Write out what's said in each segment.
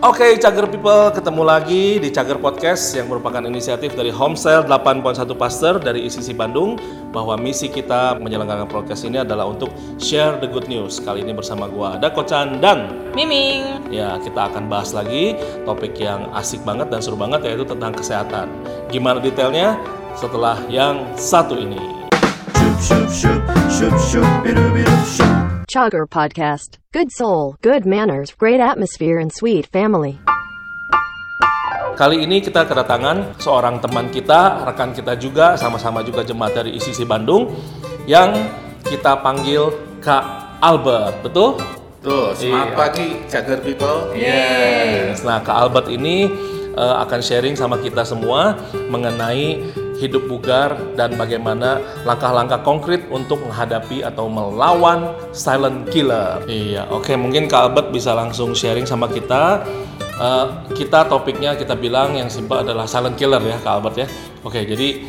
Oke, Cager People, ketemu lagi di Cager Podcast yang merupakan inisiatif dari Homestyle 8.1 Pastor dari ICC Bandung bahwa misi kita menyelenggarakan podcast ini adalah untuk share the good news. Kali ini bersama gua ada Kocan dan Miming. ya kita akan bahas lagi topik yang asik banget dan seru banget yaitu tentang kesehatan. Gimana detailnya setelah yang satu ini? Chugger Podcast. Good soul, good manners, great atmosphere, and sweet family. Kali ini kita kedatangan seorang teman kita, rekan kita juga, sama-sama juga jemaat dari ICC Bandung yang kita panggil Kak Albert, betul? Tuh, semangat Iya. pagi Cager People. Yes. Nah, Kak Albert ini eh, akan sharing sama kita semua mengenai hidup bugar dan bagaimana langkah-langkah konkret untuk menghadapi atau melawan silent killer. Iya, oke mungkin Kak Albert bisa langsung sharing sama kita. Eh, kita topiknya kita bilang yang simpel adalah silent killer ya Kak Albert ya. Oke, jadi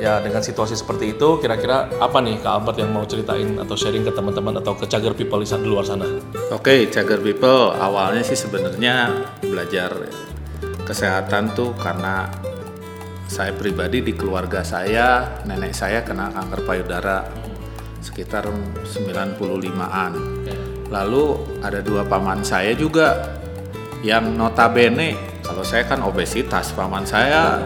ya dengan situasi seperti itu kira-kira apa nih Kak Albert yang mau ceritain atau sharing ke teman-teman atau ke cager people di di luar sana? Oke, Cager People, awalnya sih sebenarnya belajar kesehatan tuh karena saya pribadi di keluarga saya, nenek saya kena kanker payudara sekitar 95-an. Lalu ada dua paman saya juga yang notabene kalau saya kan obesitas, paman saya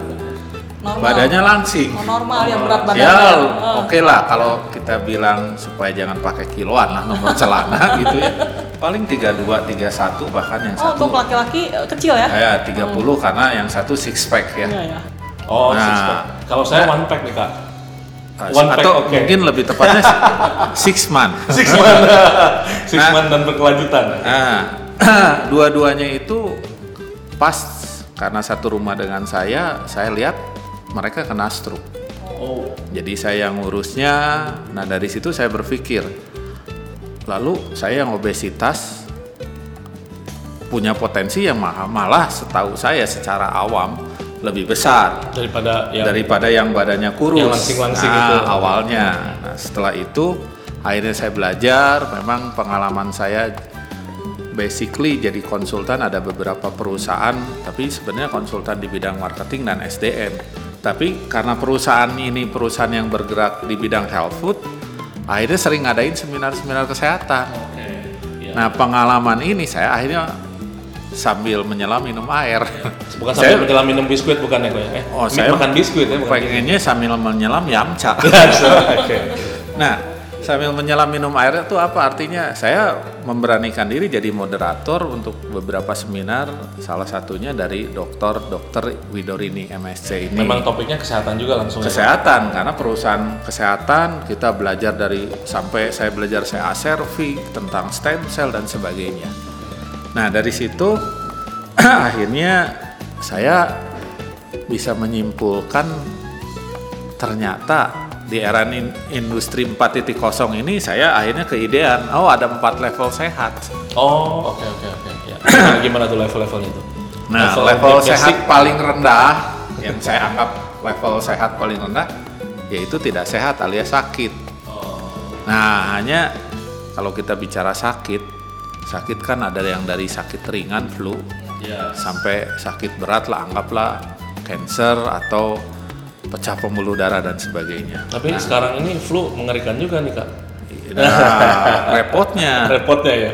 Normal. badannya langsing. Oh, normal yang berat badannya. Ya, Oh. oke lah kalau kita bilang supaya jangan pakai kiloan lah nomor celana gitu ya. Paling 32, 31 bahkan yang Oh, satu untuk laki-laki eh, kecil ya? ya 30 karena yang satu six pack ya. Iya, ya. Oh, Nah. six pack. Kalau saya one pack nih kak. Uh, One pack, atau oke. mungkin lebih tepatnya six month. Six month, six Nah. month dan berkelanjutan. Nah, dua-duanya itu pas karena satu rumah dengan saya, saya lihat mereka kena stroke. Oh, Jadi saya yang ngurusnya. Nah dari situ saya berpikir, lalu saya yang obesitas punya potensi yang malah, malah setahu saya secara awam lebih besar daripada yang daripada yang badannya kurus. Yang langsing-langsing Nah, itu. awalnya. Nah setelah itu akhirnya saya belajar. Memang pengalaman saya basically jadi konsultan ada beberapa perusahaan, tapi sebenarnya konsultan di bidang marketing dan SDM. Tapi karena perusahaan ini perusahaan yang bergerak di bidang health food, akhirnya sering ngadain seminar-seminar kesehatan. Oke. Iya. Nah pengalaman ini saya akhirnya sambil menyelam minum air. bukan saya- sampai menjelang minum biskuit bukan ya ya? Eh, Oh, saya makan biskuit ya bukan. pengennya sambil menyelam yamcha. Oke. nah, sambil menyelam minum air itu apa artinya? Saya memberanikan diri jadi moderator untuk beberapa seminar, salah satunya dari dokter Dokter Widorini MSC ini. Memang topiknya kesehatan juga langsung ya, kesehatan karena perusahaan kesehatan kita belajar dari sampai saya belajar saya ASERVI tentang stem cell dan sebagainya. Nah dari situ akhirnya saya bisa menyimpulkan ternyata di era in- industri 4.0 ini saya akhirnya keidean oh ada empat level sehat. Oh, oke oke oke. Ya. Gimana, tuh level-levelnya tuh? Nah, level, basic. sehat paling rendah yang saya anggap level sehat paling rendah yaitu tidak sehat alias sakit. Nah, hanya kalau kita bicara sakit, sakit kan ada yang dari sakit ringan flu Ya. sampai sakit berat lah anggaplah cancer atau pecah pembuluh darah dan sebagainya. Tapi sekarang ini flu mengerikan juga nih kak. Nah, repotnya Repotnya ya.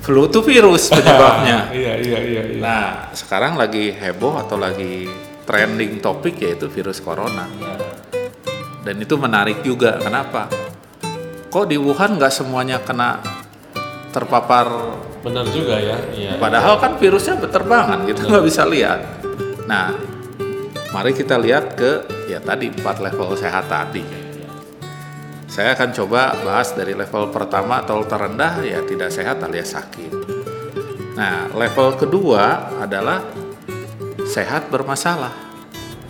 flu itu virus penyebabnya. iya iya iya. iya. Nah, sekarang lagi heboh atau lagi trending topik yaitu virus corona. Dan itu menarik juga. Kenapa? Kok di Wuhan nggak semuanya kena terpapar? Benar juga ya. Iya. Padahal kan virusnya berterbangan, kita nggak bisa lihat. Nah, mari kita lihat ke ya tadi empat level sehat tadi. Saya akan coba bahas dari level pertama atau terendah ya tidak sehat alias sakit. Nah, level kedua adalah sehat bermasalah.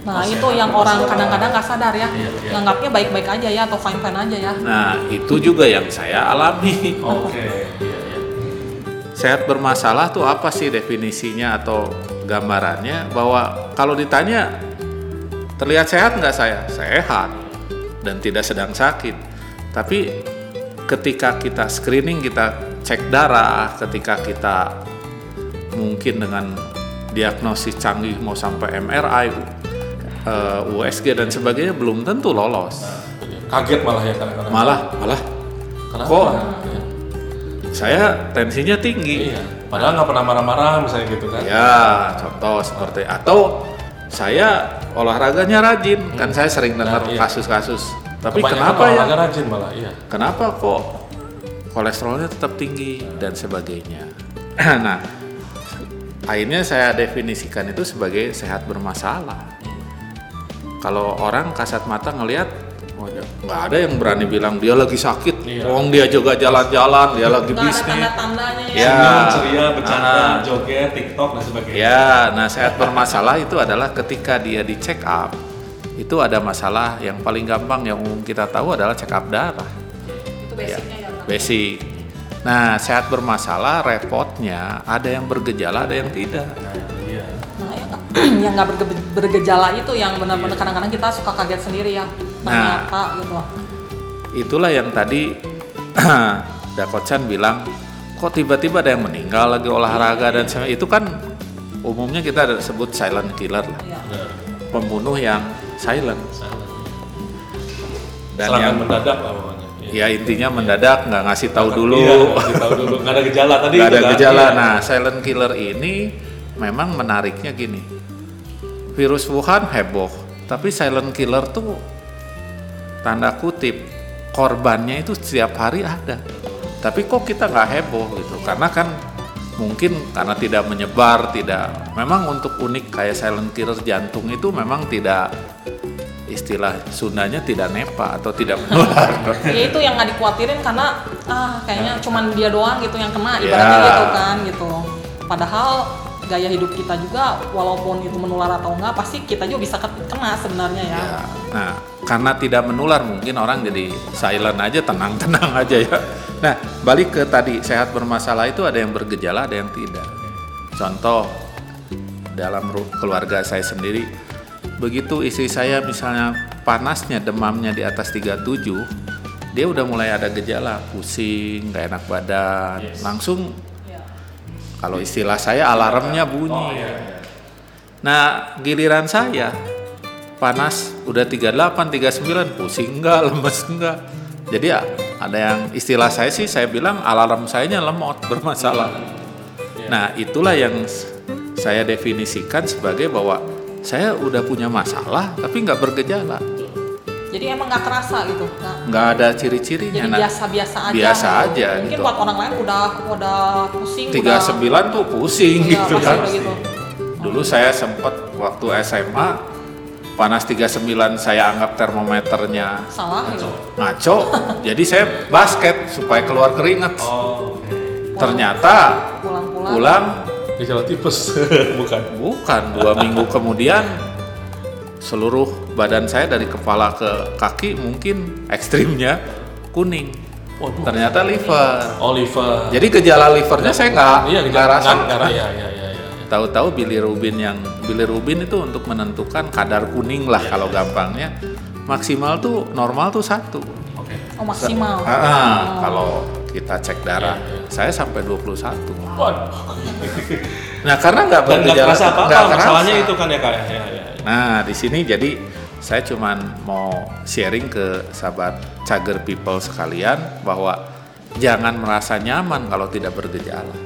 Nah, itu yang orang kadang-kadang nggak sadar ya. Iya, iya. Nganggapnya baik-baik aja ya atau fine-fine aja ya. Nah, itu juga yang saya alami. Oke. Iya iya. Sehat bermasalah tuh apa sih definisinya atau gambarannya? Bahwa kalau ditanya terlihat sehat nggak saya? Sehat dan tidak sedang sakit. Tapi ketika kita screening, kita cek darah, ketika kita mungkin dengan diagnosis canggih mau sampai MRI, eh, USG dan sebagainya belum tentu lolos. Kaget malah ya kadang-kadang. Malah malah Kenapa? kok. Saya tensinya tinggi. Iya. Padahal nggak pernah marah-marah misalnya gitu kan. Ya, contoh seperti atau saya olahraganya rajin, kan saya sering dengar Nah, iya. kasus-kasus. Tapi Kebanyakan kenapa ya? olahraga rajin malah, iya. Kenapa kok kolesterolnya tetap tinggi dan sebagainya? nah, akhirnya saya definisikan itu sebagai sehat bermasalah. Kalau orang kasat mata ngelihat, ya, nggak ada yang berani bilang dia lagi sakit, Iya. wong dia juga jalan-jalan, dia lagi Nggak ada bisnis. tanda-tandanya ya. Ya. Ceria, bercanda, Ah. joget, TikTok dan sebagainya. Ya, nah sehat bermasalah itu adalah ketika dia di check up, itu ada masalah yang paling gampang yang umum kita tahu adalah check up darah, Itu basicnya ya. Basic. Nah, sehat bermasalah repotnya ada yang bergejala, ada yang tidak. Iya. Nah, yang nggak- yang nggak berge- bergejala itu yang benar-benar kadang-kadang kita suka kaget sendiri ya. Nah. Gitu. Itulah yang tadi Dakotsan bilang, kok tiba-tiba ada yang meninggal lagi olahraga dan sebagainya. Itu kan umumnya kita ada sebut silent killer lah, Iya. Benar. pembunuh yang silent. Dan Serangan yang mendadak lah pokoknya. Iya. ya intinya mendadak nggak ngasih tahu dulu. Iya, ngasih tahu dulu. Nggak ada gejala tadi. nggak ada kan. gejala. Iya. Nah, silent killer ini memang menariknya gini. Virus Wuhan heboh, tapi silent killer tuh tanda kutip korbannya itu setiap hari ada. Tapi kok kita nggak heboh gitu? Karena kan mungkin karena tidak menyebar, tidak. Memang untuk unik kayak silent killer jantung itu memang tidak istilah Sundanya tidak nepa atau tidak menular. Ya itu yang nggak dikhawatirin karena ah kayaknya cuman dia doang gitu yang kena Ya. ibaratnya gitu kan gitu. Padahal gaya hidup kita juga walaupun itu menular atau enggak pasti kita juga bisa ke- kena sebenarnya ya. Ya, nah karena tidak menular mungkin orang jadi silent aja tenang-tenang aja ya. Nah balik ke tadi sehat bermasalah itu ada yang bergejala ada yang tidak. Contoh dalam keluarga saya sendiri begitu istri saya misalnya panasnya demamnya di atas 37 dia udah mulai ada gejala pusing gak enak badan. Langsung kalau istilah saya alarmnya bunyi. Nah, giliran saya panas udah 38, 39, pusing enggak, lemes enggak. Jadi ya ada yang istilah saya sih saya bilang alarm sayanya lemot bermasalah. Nah, itulah yang saya definisikan sebagai bahwa saya udah punya masalah tapi nggak bergejala, Jadi emang nggak kerasa gitu. nggak- nggak ada ciri-cirinya. jadi Nah, biasa-biasa aja. biasa gitu. aja Mungkin gitu. buat orang lain udah udah pusing. 39 tuh pusing udah, gitu iya, kan. pasti udah gitu. Dulu saya sempat waktu SMA panas 39 saya anggap termometernya Salah gitu. ngaco. jadi saya basket supaya keluar keringat. Oh, oke. Ternyata Pulang-pulang. pulang Gejala tipes, bukan. bukan dua minggu kemudian seluruh badan saya dari kepala ke kaki mungkin ekstrimnya kuning. Waduh. Ternyata liver. Oliver. Jadi gejala livernya saya nggak iya, nggak rasa. nggak- nggak- iya, iya, iya, iya. Tahu-tahu bilirubin yang bilirubin itu untuk menentukan kadar kuning lah kalau gampangnya maksimal tuh normal tuh satu. Oke. Oh maksimal. Ah, ah, kalau kita cek darah, Iya, iya. saya sampai 21. Waduh. Nah karena nggak bergejala, nggak masalahnya itu kan ya kak. Ya, ya, ya. Nah di sini jadi saya cuman mau sharing ke sahabat cager people sekalian bahwa jangan merasa nyaman kalau tidak bergejala.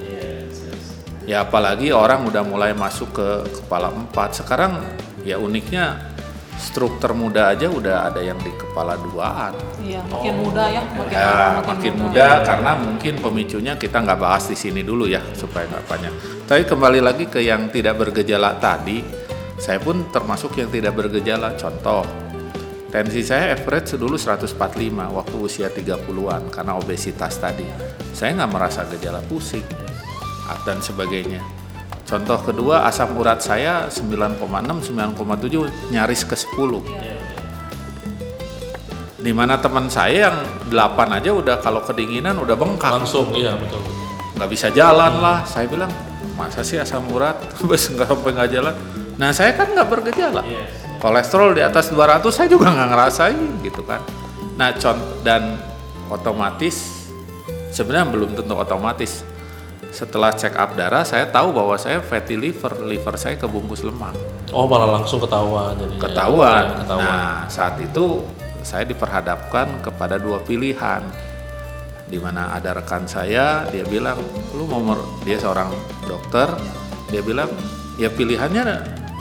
Ya apalagi orang udah mulai masuk ke kepala empat. Sekarang ya uniknya struk termuda aja udah ada yang di kepala duaan. Iya, makin muda ya, makin Ya, makin muda karena mungkin pemicunya kita nggak bahas di sini dulu ya supaya nggak banyak. Tapi kembali lagi ke yang tidak bergejala tadi, saya pun termasuk yang tidak bergejala. Contoh, tensi saya average dulu 145 waktu usia 30-an karena obesitas tadi. Saya nggak merasa gejala pusing dan sebagainya. Contoh kedua, asam urat saya 9,6, 9,7 nyaris ke 10 di mana teman saya yang 8 aja udah kalau kedinginan udah bengkak. Langsung, iya betul. nggak bisa jalan lah. Saya bilang masa sih asam urat? Bes nggak sampai nggak jalan. Nah saya kan nggak bergejala. Kolesterol di atas 200 saya juga nggak ngerasain gitu kan. Nah con dan otomatis sebenarnya belum tentu otomatis setelah check up darah saya tahu bahwa saya fatty liver, liver saya kebungkus lemak. Oh malah langsung ketahuan jadinya. Ketahuan. Oke, ketahuan. Nah, saat itu saya diperhadapkan kepada dua pilihan. Di mana ada rekan saya, dia bilang, "Lu mau mer-" dia seorang dokter, dia bilang, "Ya pilihannya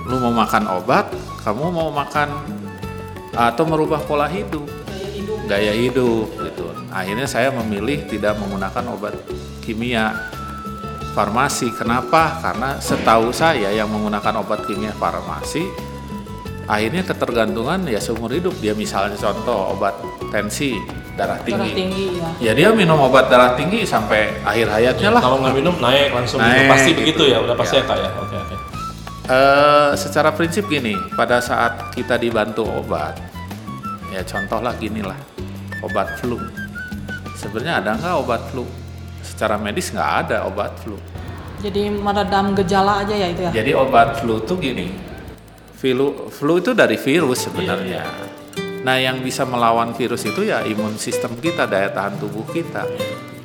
lu mau makan obat, kamu mau makan atau merubah pola hidup." Gaya hidup. gaya hidup gitu. Akhirnya saya memilih tidak menggunakan obat kimia farmasi. Kenapa? Karena setahu saya yang menggunakan obat kimia farmasi akhirnya ketergantungan ya seumur hidup. Dia misalnya contoh obat tensi darah Darah tinggi. tinggi ya. Ya dia minum obat darah tinggi sampai akhir hayatnya lah. Kalau nggak minum naik langsung gitu. Naik, Pasti gitu. begitu ya, udah pasti Ya. ya kak ya. Oke oke. Eh, secara prinsip gini, pada saat kita dibantu obat, ya contohlah gini lah, obat flu. Sebenarnya ada nggak obat flu? Secara medis nggak ada obat flu. Jadi meredam gejala aja ya itu ya. Jadi obat flu tuh gini, flu, flu itu dari virus sebenarnya. Nah yang bisa melawan virus itu ya imun sistem kita, daya tahan tubuh kita.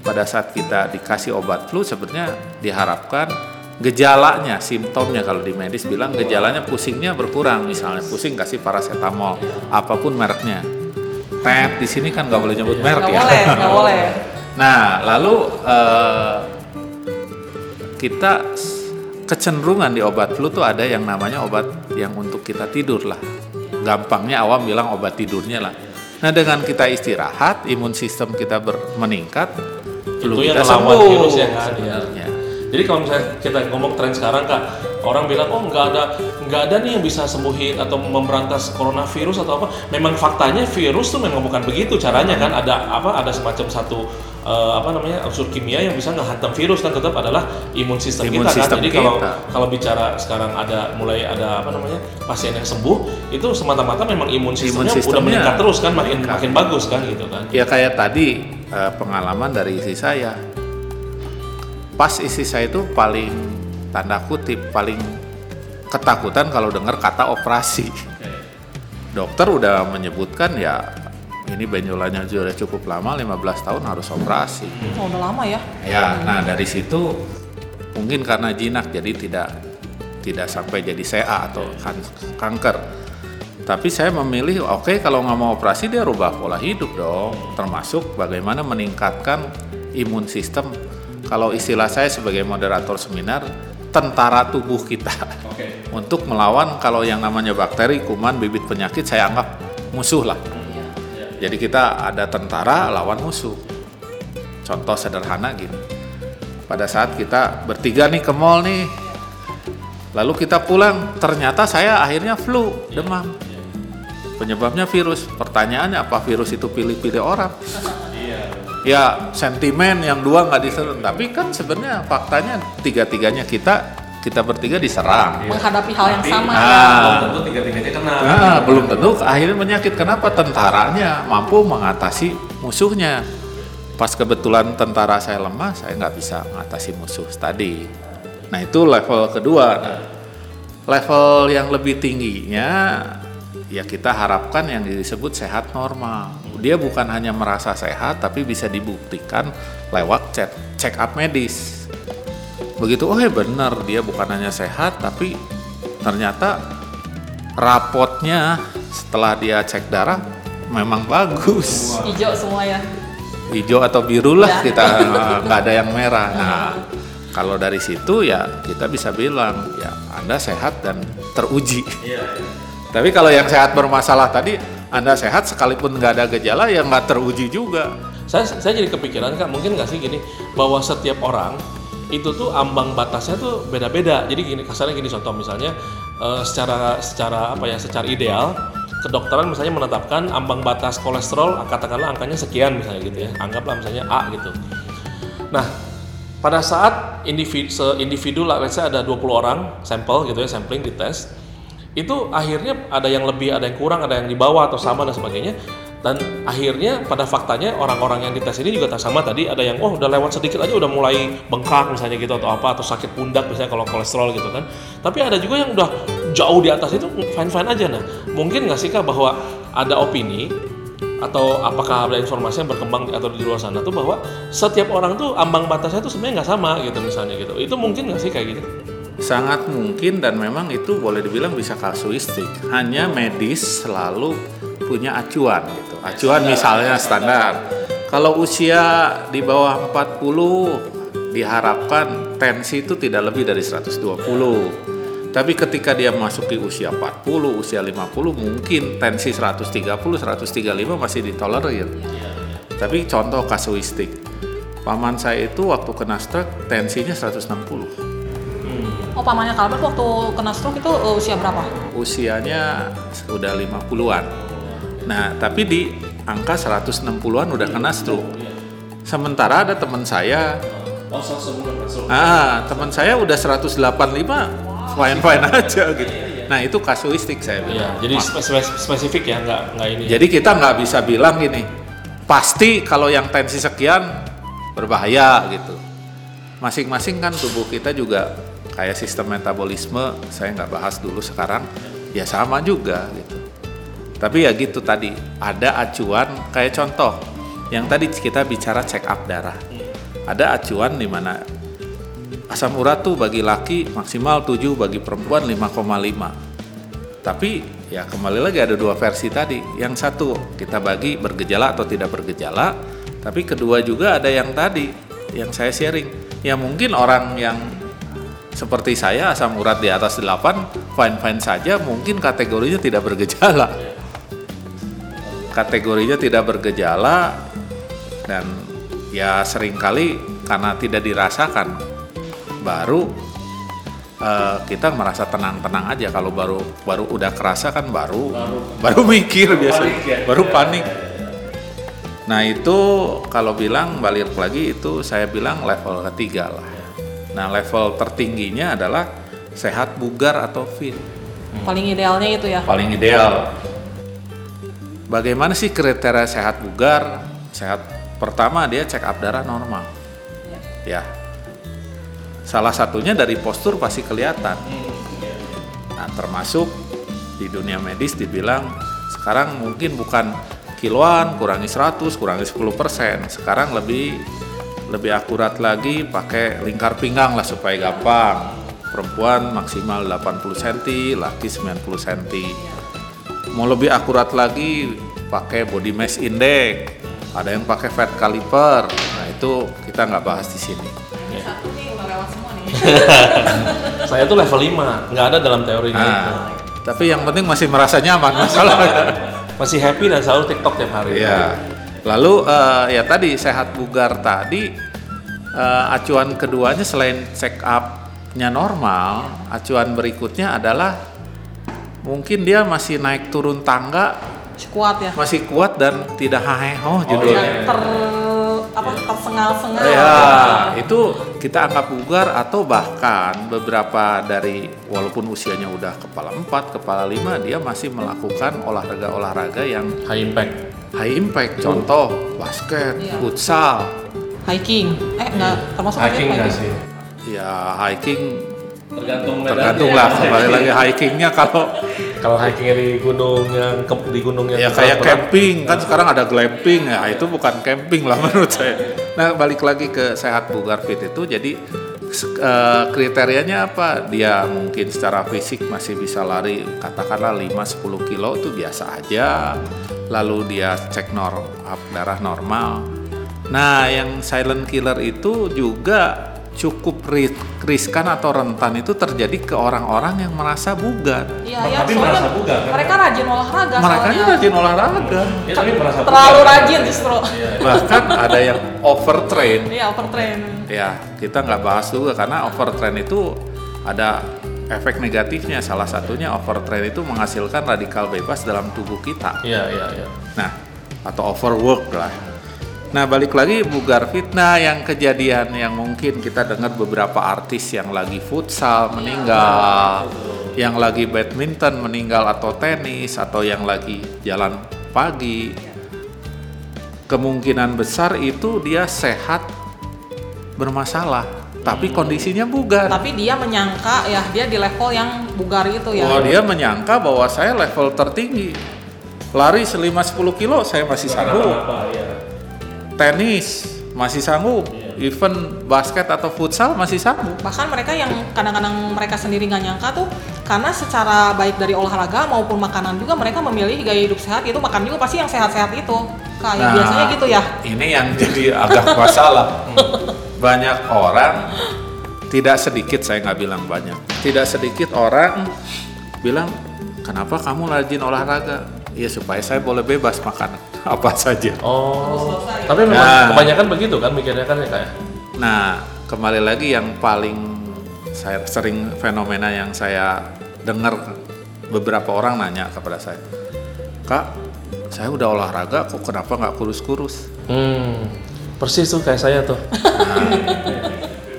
Pada saat kita dikasih obat flu sebenarnya diharapkan gejalanya, simptomnya kalau di medis bilang gejalanya pusingnya berkurang. Misalnya pusing kasih paracetamol, apa pun mereknya. Tet di sini kan nggak boleh nyebut merek Nggak ya. boleh, nggak boleh. Nah, lalu eh, kita kecenderungan di obat flu tuh ada yang namanya obat yang untuk kita tidur lah. Gampangnya awam bilang obat tidurnya lah. Nah, dengan kita istirahat, imun sistem kita ber- meningkat, flu kita sembuh. virus ya kan. Jadi kalau misalnya kita ngomong tren sekarang kak, orang bilang oh nggak ada nggak ada nih yang bisa sembuhin atau memberantas coronavirus atau apa. Memang faktanya virus tuh memang bukan begitu caranya kan. Ada apa? Ada semacam satu eh, apa namanya unsur kimia yang bisa ngehantam virus kan tetap adalah imun sistem Imun kita sistem kan. Jadi kalau kita. kalau bicara sekarang ada mulai ada apa namanya pasien yang sembuh itu semata-mata memang imun sistemnya, udah sistemnya meningkat terus kan makin meningkat. makin bagus kan gitu kan. Ya kayak tadi eh, pengalaman dari istri saya. Pas istri saya itu paling tanda kutip paling ketakutan kalau dengar kata operasi. Dokter udah menyebutkan ya ini benjolannya sudah cukup lama 15 tahun harus operasi. Oh, udah lama ya. Ya, nah dari situ mungkin karena jinak jadi tidak tidak sampai jadi CA atau kan- kanker. Tapi saya memilih oke kalau nggak mau operasi dia rubah pola hidup dong, termasuk bagaimana meningkatkan imun sistem. Kalau istilah saya sebagai moderator seminar, tentara tubuh kita untuk melawan kalau yang namanya bakteri, kuman, bibit penyakit saya anggap musuh lah. Jadi kita ada tentara lawan musuh. Contoh sederhana gini. Pada saat kita bertiga nih ke mall nih. Lalu kita pulang, ternyata saya akhirnya flu, demam. Penyebabnya virus. Pertanyaannya apa virus itu pilih-pilih orang? Ya sentimen yang dua nggak diserang. Tapi kan sebenarnya faktanya tiga-tiganya kita kita bertiga diserang. Menghadapi hal yang sama Ah. ya. Belum tentu tiga-tiganya kena. Nah, belum tentu akhirnya penyakit. Kenapa tentaranya mampu mengatasi musuhnya? Pas kebetulan tentara saya lemah, saya nggak bisa mengatasi musuh tadi. Nah itu level kedua. Nah, level yang lebih tingginya ya kita harapkan yang disebut sehat normal. Dia bukan hanya merasa sehat, tapi bisa dibuktikan lewat cek check up medis. Begitu, oh ya benar dia bukan hanya sehat, tapi ternyata rapotnya setelah dia cek darah memang bagus Hijau semua ya. hijau atau biru lah Ya. kita nggak ada yang merah nah kalau dari situ ya kita bisa bilang ya anda sehat dan teruji tapi kalau yang sehat bermasalah tadi anda sehat sekalipun nggak ada gejala ya nggak teruji juga. Saya saya jadi kepikiran kak mungkin nggak sih gini bahwa setiap orang itu tuh ambang batasnya tuh beda-beda. Jadi gini kasarnya gini contoh misalnya eh, secara secara apa ya secara ideal kedokteran misalnya menetapkan ambang batas kolesterol katakanlah angkanya sekian misalnya gitu ya anggaplah misalnya A gitu. Nah pada saat individu individu lah let's ada 20 orang sampel gitu ya sampling dites itu akhirnya ada yang lebih ada yang kurang ada yang di bawah atau sama dan sebagainya dan akhirnya pada faktanya orang-orang yang dites ini juga tak sama tadi ada yang oh udah lewat sedikit aja udah mulai bengkak misalnya gitu atau apa atau sakit pundak misalnya kalau kolesterol gitu kan tapi ada juga yang udah jauh di atas itu fine fine aja nah mungkin nggak sih kak bahwa ada opini atau apakah ada informasi yang berkembang atau di luar sana tuh bahwa setiap orang tuh ambang batasnya tuh sebenarnya nggak sama gitu misalnya gitu. Itu mungkin nggak sih kayak gitu? Sangat mungkin dan memang itu boleh dibilang bisa kasuistik. Hanya medis selalu punya acuan gitu. Acuan misalnya standar. Kalau usia di bawah 40 diharapkan tensi itu tidak lebih dari 120. Tapi ketika dia masuki usia 40, usia 50 mungkin tensi 130, 135 masih ditolerir. Tapi contoh kasuistik. Paman saya itu waktu kena stroke tensinya 160 Oh pamannya Kalbert waktu kena stroke itu uh, usia berapa? usianya udah 50-an. Nah, tapi di angka 160-an udah kena stroke. Sementara ada teman saya, Oh, ah, teman saya udah 185 fine-fine aja gitu. Nah, itu kasuistik saya Iya, bilang. jadi spe- spe- spesifik ya, nggak nggak ini. Jadi kita nggak bisa bilang gini, pasti kalau yang tensi sekian berbahaya gitu. Masing-masing kan tubuh kita juga kayak sistem metabolisme, saya nggak bahas dulu sekarang, ya sama juga gitu. Tapi ya gitu tadi, ada acuan kayak contoh, yang tadi kita bicara check up darah. Ada acuan di mana asam urat tuh bagi laki maksimal 7, bagi perempuan 5,5. Tapi ya kembali lagi ada dua versi tadi. Yang satu kita bagi bergejala atau tidak bergejala, tapi kedua juga ada yang tadi yang saya sharing. Ya mungkin orang yang seperti saya asam urat di atas 8 fine-fine saja mungkin kategorinya tidak bergejala. Kategorinya tidak bergejala dan ya sering kali karena tidak dirasakan baru eh, kita merasa tenang-tenang aja. Kalau baru baru udah kerasa kan baru baru, mikir biasanya baru panik. Nah itu kalau bilang balik lagi itu saya bilang level ketiga lah nah level tertingginya adalah sehat bugar atau fit. Paling idealnya itu ya. paling ideal. Bagaimana sih kriteria sehat bugar? Sehat pertama dia check up darah normal. Ya. Salah satunya dari postur pasti kelihatan. Nah termasuk di dunia medis dibilang sekarang mungkin bukan kiloan kurangi 100 kurangi 10% sekarang lebih lebih akurat lagi pakai lingkar pinggang lah supaya gampang. Perempuan maksimal 80 cm laki 90 cm mau lebih akurat lagi pakai body mass index. Ada yang pakai fat caliper. Nah itu kita nggak bahas di sini. Satu nih udah lewat semua nih. Saya tuh level 5, nggak ada dalam teorinya. nah, tapi yang penting masih merasa nyaman masalah Masih happy dan selalu TikTok tiap hari. ya lalu eh, ya tadi sehat bugar tadi eh, acuan keduanya selain check up-nya normal acuan berikutnya adalah mungkin dia masih naik turun tangga Kuat ya. masih kuat dan tidak haheho Tidak judulnya ter apa tersengal-sengal. Ya, itu kita anggap bugar atau bahkan beberapa dari walaupun usianya udah kepala 4, kepala 5 dia masih melakukan olahraga-olahraga yang High impact. high impact. Contoh basket, Iya. futsal. Hiking. Eh enggak termasuk Hiking aja nggak sih? Ya, hiking Tergantung tergantung lah kembali lagi hikingnya kalau Kalau hikingnya di gunung yang ke- di gunung yang ya kayak berat, camping kan sekarang ada glamping ya itu bukan camping lah menurut saya. Nah balik lagi ke sehat bugar fit itu jadi eh, kriterianya apa? Dia mungkin secara fisik masih bisa lari katakanlah 5-10 kilo itu biasa aja. Lalu dia cek nor up darah normal. Nah yang silent killer itu juga cukup ris- riskan atau rentan itu terjadi ke orang-orang yang merasa bugar. Iya, iya. Tapi soalnya merasa bugar, kan? Mereka rajin olahraga Mereka soalnya. rajin olahraga. Ya, tapi merasa Terlalu bugar. rajin justru. bahkan ada yang overtrain Iya, overtrain. ya kita nggak bahas juga karena overtrain itu ada efek negatifnya salah satunya overtrain itu menghasilkan radikal bebas dalam tubuh kita Iya, iya, iya. nah atau overwork lah nah balik lagi bugar fitnah yang kejadian yang mungkin kita dengar beberapa artis yang lagi futsal meninggal yang lagi badminton meninggal atau tenis atau yang lagi jalan pagi kemungkinan besar itu dia sehat bermasalah tapi kondisinya bugar Tapi dia menyangka ya dia di level yang bugar itu ya. Oh dia menyangka bahwa saya level tertinggi lari selima 10 kilo saya masih sanggup. Tenis masih sanggup. Even basket atau futsal masih sanggup. Bahkan mereka yang kadang-kadang mereka sendiri nggak nyangka tuh karena secara baik dari olahraga maupun makanan juga mereka memilih gaya hidup sehat itu makan juga pasti yang sehat-sehat itu. Kayak Nah, biasanya gitu ya. Ini yang jadi agak masalah. banyak orang, tidak sedikit saya nggak bilang banyak, tidak sedikit orang bilang, kenapa kamu rajin olahraga? Ya supaya saya boleh bebas makan apa saja. Oh, tapi memang Nah. kebanyakan begitu kan mikirnya kan ya kayak. Nah, kembali lagi yang paling saya sering fenomena yang saya dengar beberapa orang nanya kepada saya, Kak, saya udah olahraga, kok kenapa nggak kurus-kurus? Hmm, persis tuh kayak saya tuh.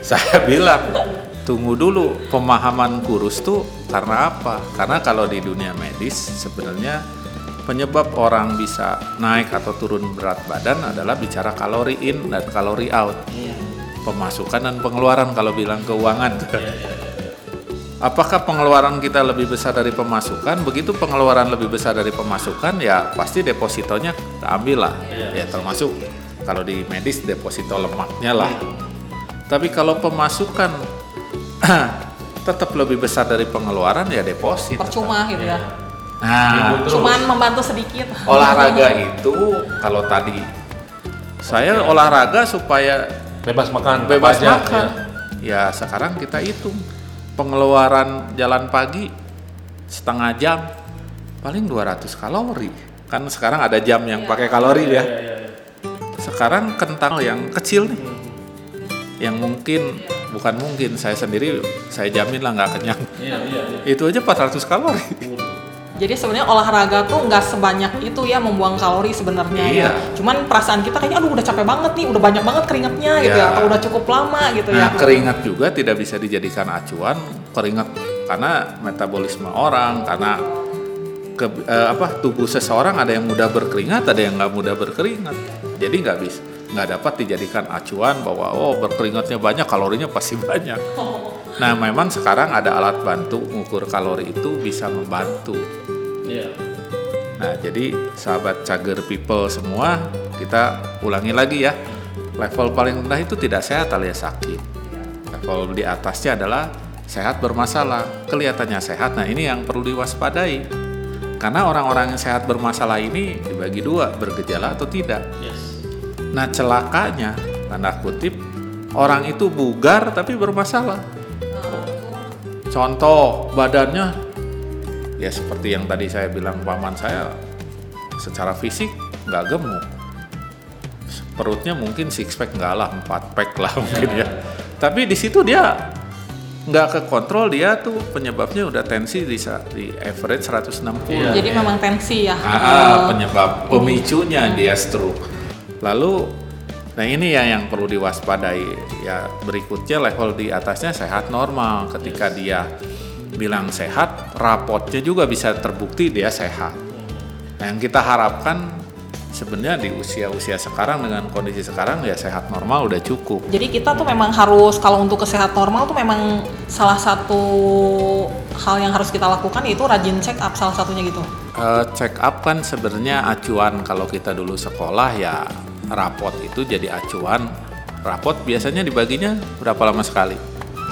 Saya bilang, tunggu dulu pemahaman kurus tuh karena apa? Karena kalau di dunia medis sebenarnya penyebab orang bisa naik atau turun berat badan adalah bicara kalori in dan kalori out. Pemasukan dan pengeluaran kalau bilang keuangan. Apakah pengeluaran kita lebih besar dari pemasukan? Begitu pengeluaran lebih besar dari pemasukan, ya pasti depositonya kita ambil lah. Ya termasuk kalau di medis deposito lemaknya lah. Tapi kalau pemasukan tetap lebih besar dari pengeluaran ya deposit. percuma gitu ya Nah, cuman membantu sedikit olahraga itu kalau tadi saya olahraga supaya Bebas makan, bebas aja, makan. ya. Ya sekarang kita hitung pengeluaran jalan pagi setengah jam paling 200 kalori. Kan sekarang ada jam yang pakai kalori ya. Sekarang kentang yang kecil nih. Yang mungkin bukan mungkin saya sendiri saya jamin lah nggak kenyang. Itu aja 400 kalori. Jadi sebenarnya olahraga tuh nggak sebanyak itu ya membuang kalori sebenarnya Iya. ya. Cuman perasaan kita kayaknya aduh udah capek banget nih, udah banyak banget keringatnya gitu Iya. ya, atau udah cukup lama gitu ya. Nah, keringat juga tidak bisa dijadikan acuan. Keringat karena metabolisme orang, karena ke, eh, apa tubuh seseorang ada yang mudah berkeringat, ada yang nggak mudah berkeringat. Jadi nggak bisa nggak dapat dijadikan acuan bahwa oh berkeringatnya banyak, kalorinya pasti banyak. Nah, memang sekarang ada alat bantu mengukur kalori itu bisa membantu. Iya. Nah, jadi sahabat cager people semua, kita ulangi lagi ya. Level paling rendah itu tidak sehat alias sakit. Level di atasnya adalah sehat bermasalah. Kelihatannya sehat. Nah, ini yang perlu diwaspadai. Karena orang-orang yang sehat bermasalah ini dibagi dua, bergejala atau tidak. Nah, celakanya, tanda kutip, orang itu bugar tapi bermasalah. Contoh, badannya ya seperti yang tadi saya bilang paman saya secara fisik nggak gemuk perutnya mungkin six pack nggak lah empat pack lah mungkin ya tapi di situ dia nggak ke kontrol dia tuh penyebabnya udah tensi di, di average 160 Jadi memang tensi ya. Ah, Eh, penyebab pemicunya dia stroke. Lalu, nah ini ya yang perlu diwaspadai. Ya berikutnya level di atasnya sehat normal. Ketika dia bilang sehat, rapotnya juga bisa terbukti dia sehat. Nah, yang kita harapkan sebenarnya di usia-usia sekarang dengan kondisi sekarang ya sehat normal udah cukup. Jadi kita tuh memang harus kalau untuk kesehatan normal tuh memang salah satu hal yang harus kita lakukan yaitu rajin check up salah satunya gitu. Eh, check up kan sebenarnya acuan kalau kita dulu sekolah ya rapot itu jadi acuan. Rapot biasanya dibaginya berapa lama sekali?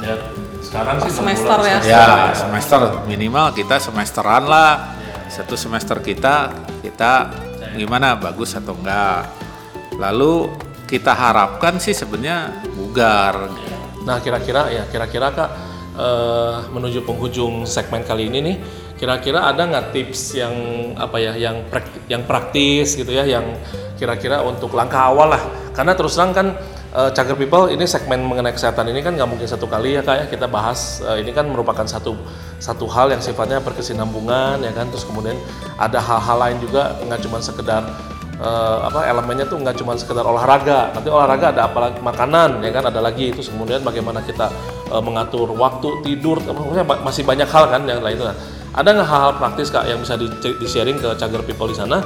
Ya. Sekarang sih Semester ya. Ya semester minimal kita semesteran lah. Satu semester kita kita gimana bagus atau enggak. Lalu kita harapkan sih sebenarnya bugar. Nah kira-kira ya kira-kira kak eh, menuju penghujung segmen kali ini nih kira-kira ada nggak tips yang apa ya yang prak- yang praktis gitu ya yang kira-kira untuk langkah awal lah karena terus terang kan eh, Cager People ini segmen mengenai kesehatan ini kan nggak mungkin satu kali ya kak ya. Kita bahas eh, ini kan merupakan satu satu hal yang sifatnya berkesinambungan ya kan. Terus kemudian ada hal-hal lain juga nggak cuma sekedar eh, apa elemennya tuh nggak cuma sekedar olahraga. Nanti olahraga ada apa lagi? Makanan ya kan ada lagi. Itu kemudian bagaimana kita eh, mengatur waktu tidur maksudnya masih banyak hal kan yang lain. Itu nah, ada nggak hal-hal praktis kak yang bisa di, di sharing ke cager people di sana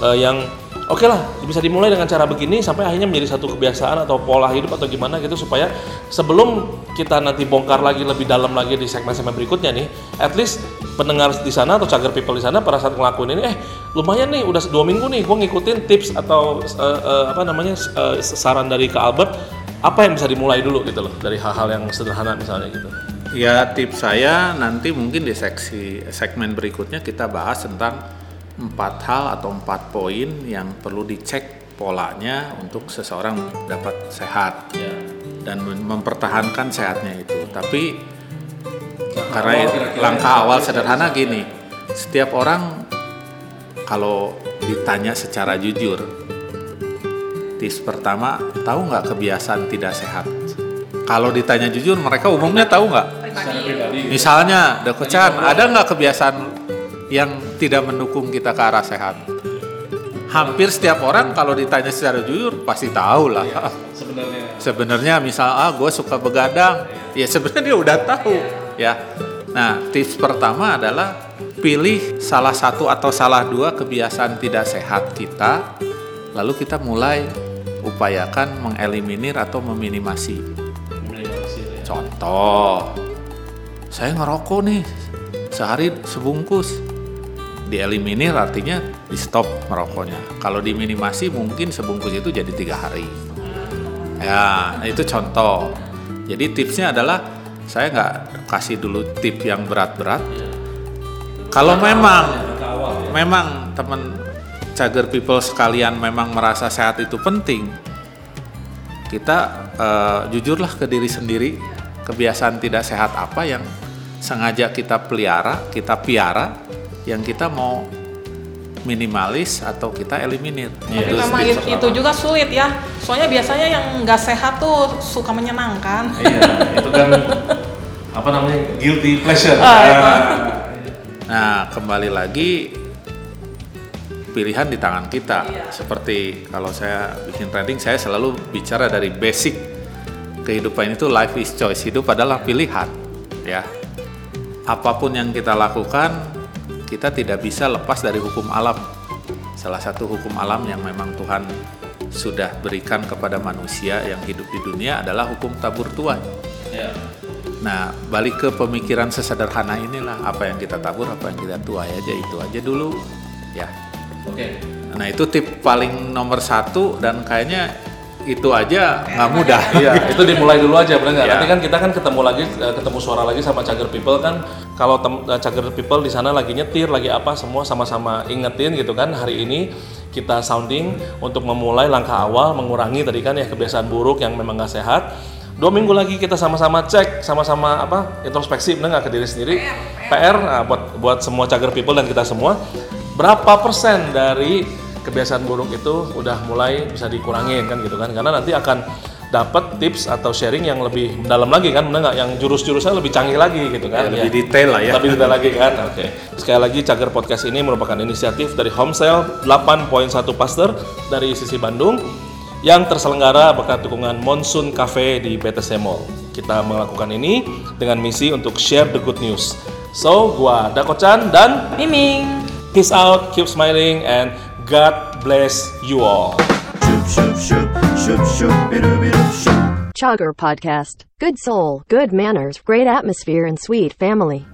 eh, yang oke lah bisa dimulai dengan cara begini sampai akhirnya menjadi satu kebiasaan atau pola hidup atau gimana gitu supaya sebelum kita nanti bongkar lagi lebih dalam lagi di segmen-segmen berikutnya nih at least pendengar di sana atau cager people di sana pada saat ngelakuin ini eh lumayan nih udah dua minggu nih gue ngikutin tips atau uh, uh, apa namanya uh, saran dari Kak Albert apa yang bisa dimulai dulu gitu loh dari hal-hal yang sederhana misalnya gitu. Ya tips saya nanti mungkin di seksi segmen berikutnya kita bahas tentang empat hal atau empat poin yang perlu dicek polanya untuk seseorang dapat sehat ya. dan mem- mempertahankan sehatnya itu. Tapi karena awal langkah yang awal harus sederhana gini, setiap orang kalau ditanya secara jujur, tips pertama tahu nggak kebiasaan tidak sehat? Kalau ditanya jujur, mereka umumnya tahu nggak? Misalnya, Dokter ada nggak kebiasaan yang tidak mendukung kita ke arah sehat? Hampir setiap orang kalau ditanya secara jujur pasti tahu lah. sebenarnya Sebenarnya misal ah gue suka begadang, ya sebenarnya udah tahu ya. Nah tips pertama adalah pilih salah satu atau salah dua kebiasaan tidak sehat kita, lalu kita mulai upayakan mengeliminir atau meminimasi. Contoh, saya ngerokok nih sehari sebungkus. Dieliminir artinya di stop merokoknya. Kalau diminimasi mungkin sebungkus itu jadi tiga hari. Ya, itu contoh. Jadi tipsnya adalah saya nggak kasih dulu tip yang berat-berat. Kalau memang memang teman cager people sekalian memang merasa sehat itu penting, kita eh, jujurlah ke diri sendiri kebiasaan tidak sehat apa yang sengaja kita pelihara, kita piara, yang kita mau minimalis atau kita eliminir. Tapi Itu memang tips it- pertama. itu juga sulit ya. Soalnya biasanya yang nggak sehat tuh suka menyenangkan. iya itu kan apa namanya guilty pleasure Ah, itu. Nah, kembali lagi pilihan di tangan kita. Iya. Seperti kalau saya bikin trading, saya selalu bicara dari basic kehidupan itu life is choice. Hidup adalah pilihan, ya. Apa pun yang kita lakukan, kita tidak bisa lepas dari hukum alam. Salah satu hukum alam yang memang Tuhan sudah berikan kepada manusia yang hidup di dunia adalah hukum tabur tuai. ya. Nah, balik ke pemikiran sesederhana inilah apa yang kita tabur, apa yang kita tuai aja itu aja dulu, ya. oke Nah itu tip paling nomor satu dan kayaknya itu aja nggak mudah. Iya, itu dimulai dulu aja, benar nggak? Iya. Nanti kan kita kan ketemu lagi, eh, ketemu suara lagi sama Cager People kan. Kalau tem- eh, Cager People di sana lagi nyetir, lagi apa, semua sama-sama ingetin gitu kan. Hari ini kita sounding untuk memulai langkah awal, mengurangi tadi kan ya kebiasaan buruk yang memang nggak sehat. Dua minggu lagi kita sama-sama cek, sama-sama apa introspeksi, benar nggak ke diri sendiri. PR, nah, buat buat semua Cager People dan kita semua, berapa persen dari kebiasaan buruk itu udah mulai bisa dikurangin kan gitu kan. Karena nanti akan dapat tips atau sharing yang lebih dalam lagi kan benar nggak? Yang jurus-jurusnya lebih canggih lagi gitu kan. Ya, lebih detail lah ya. lebih detail lagi kan. Oke. Sekali lagi Cager Podcast ini merupakan inisiatif dari Homesale 8.1 Pasteur dari sisi Bandung yang terselenggara berkat dukungan Monsoon Cafe di BTC Mall. Kita melakukan ini dengan misi untuk share the good news. So gua Dako Chan dan Miming. Peace out, keep smiling, and God bless you all. Chugger Podcast. Good soul, good manners, great atmosphere, and sweet family.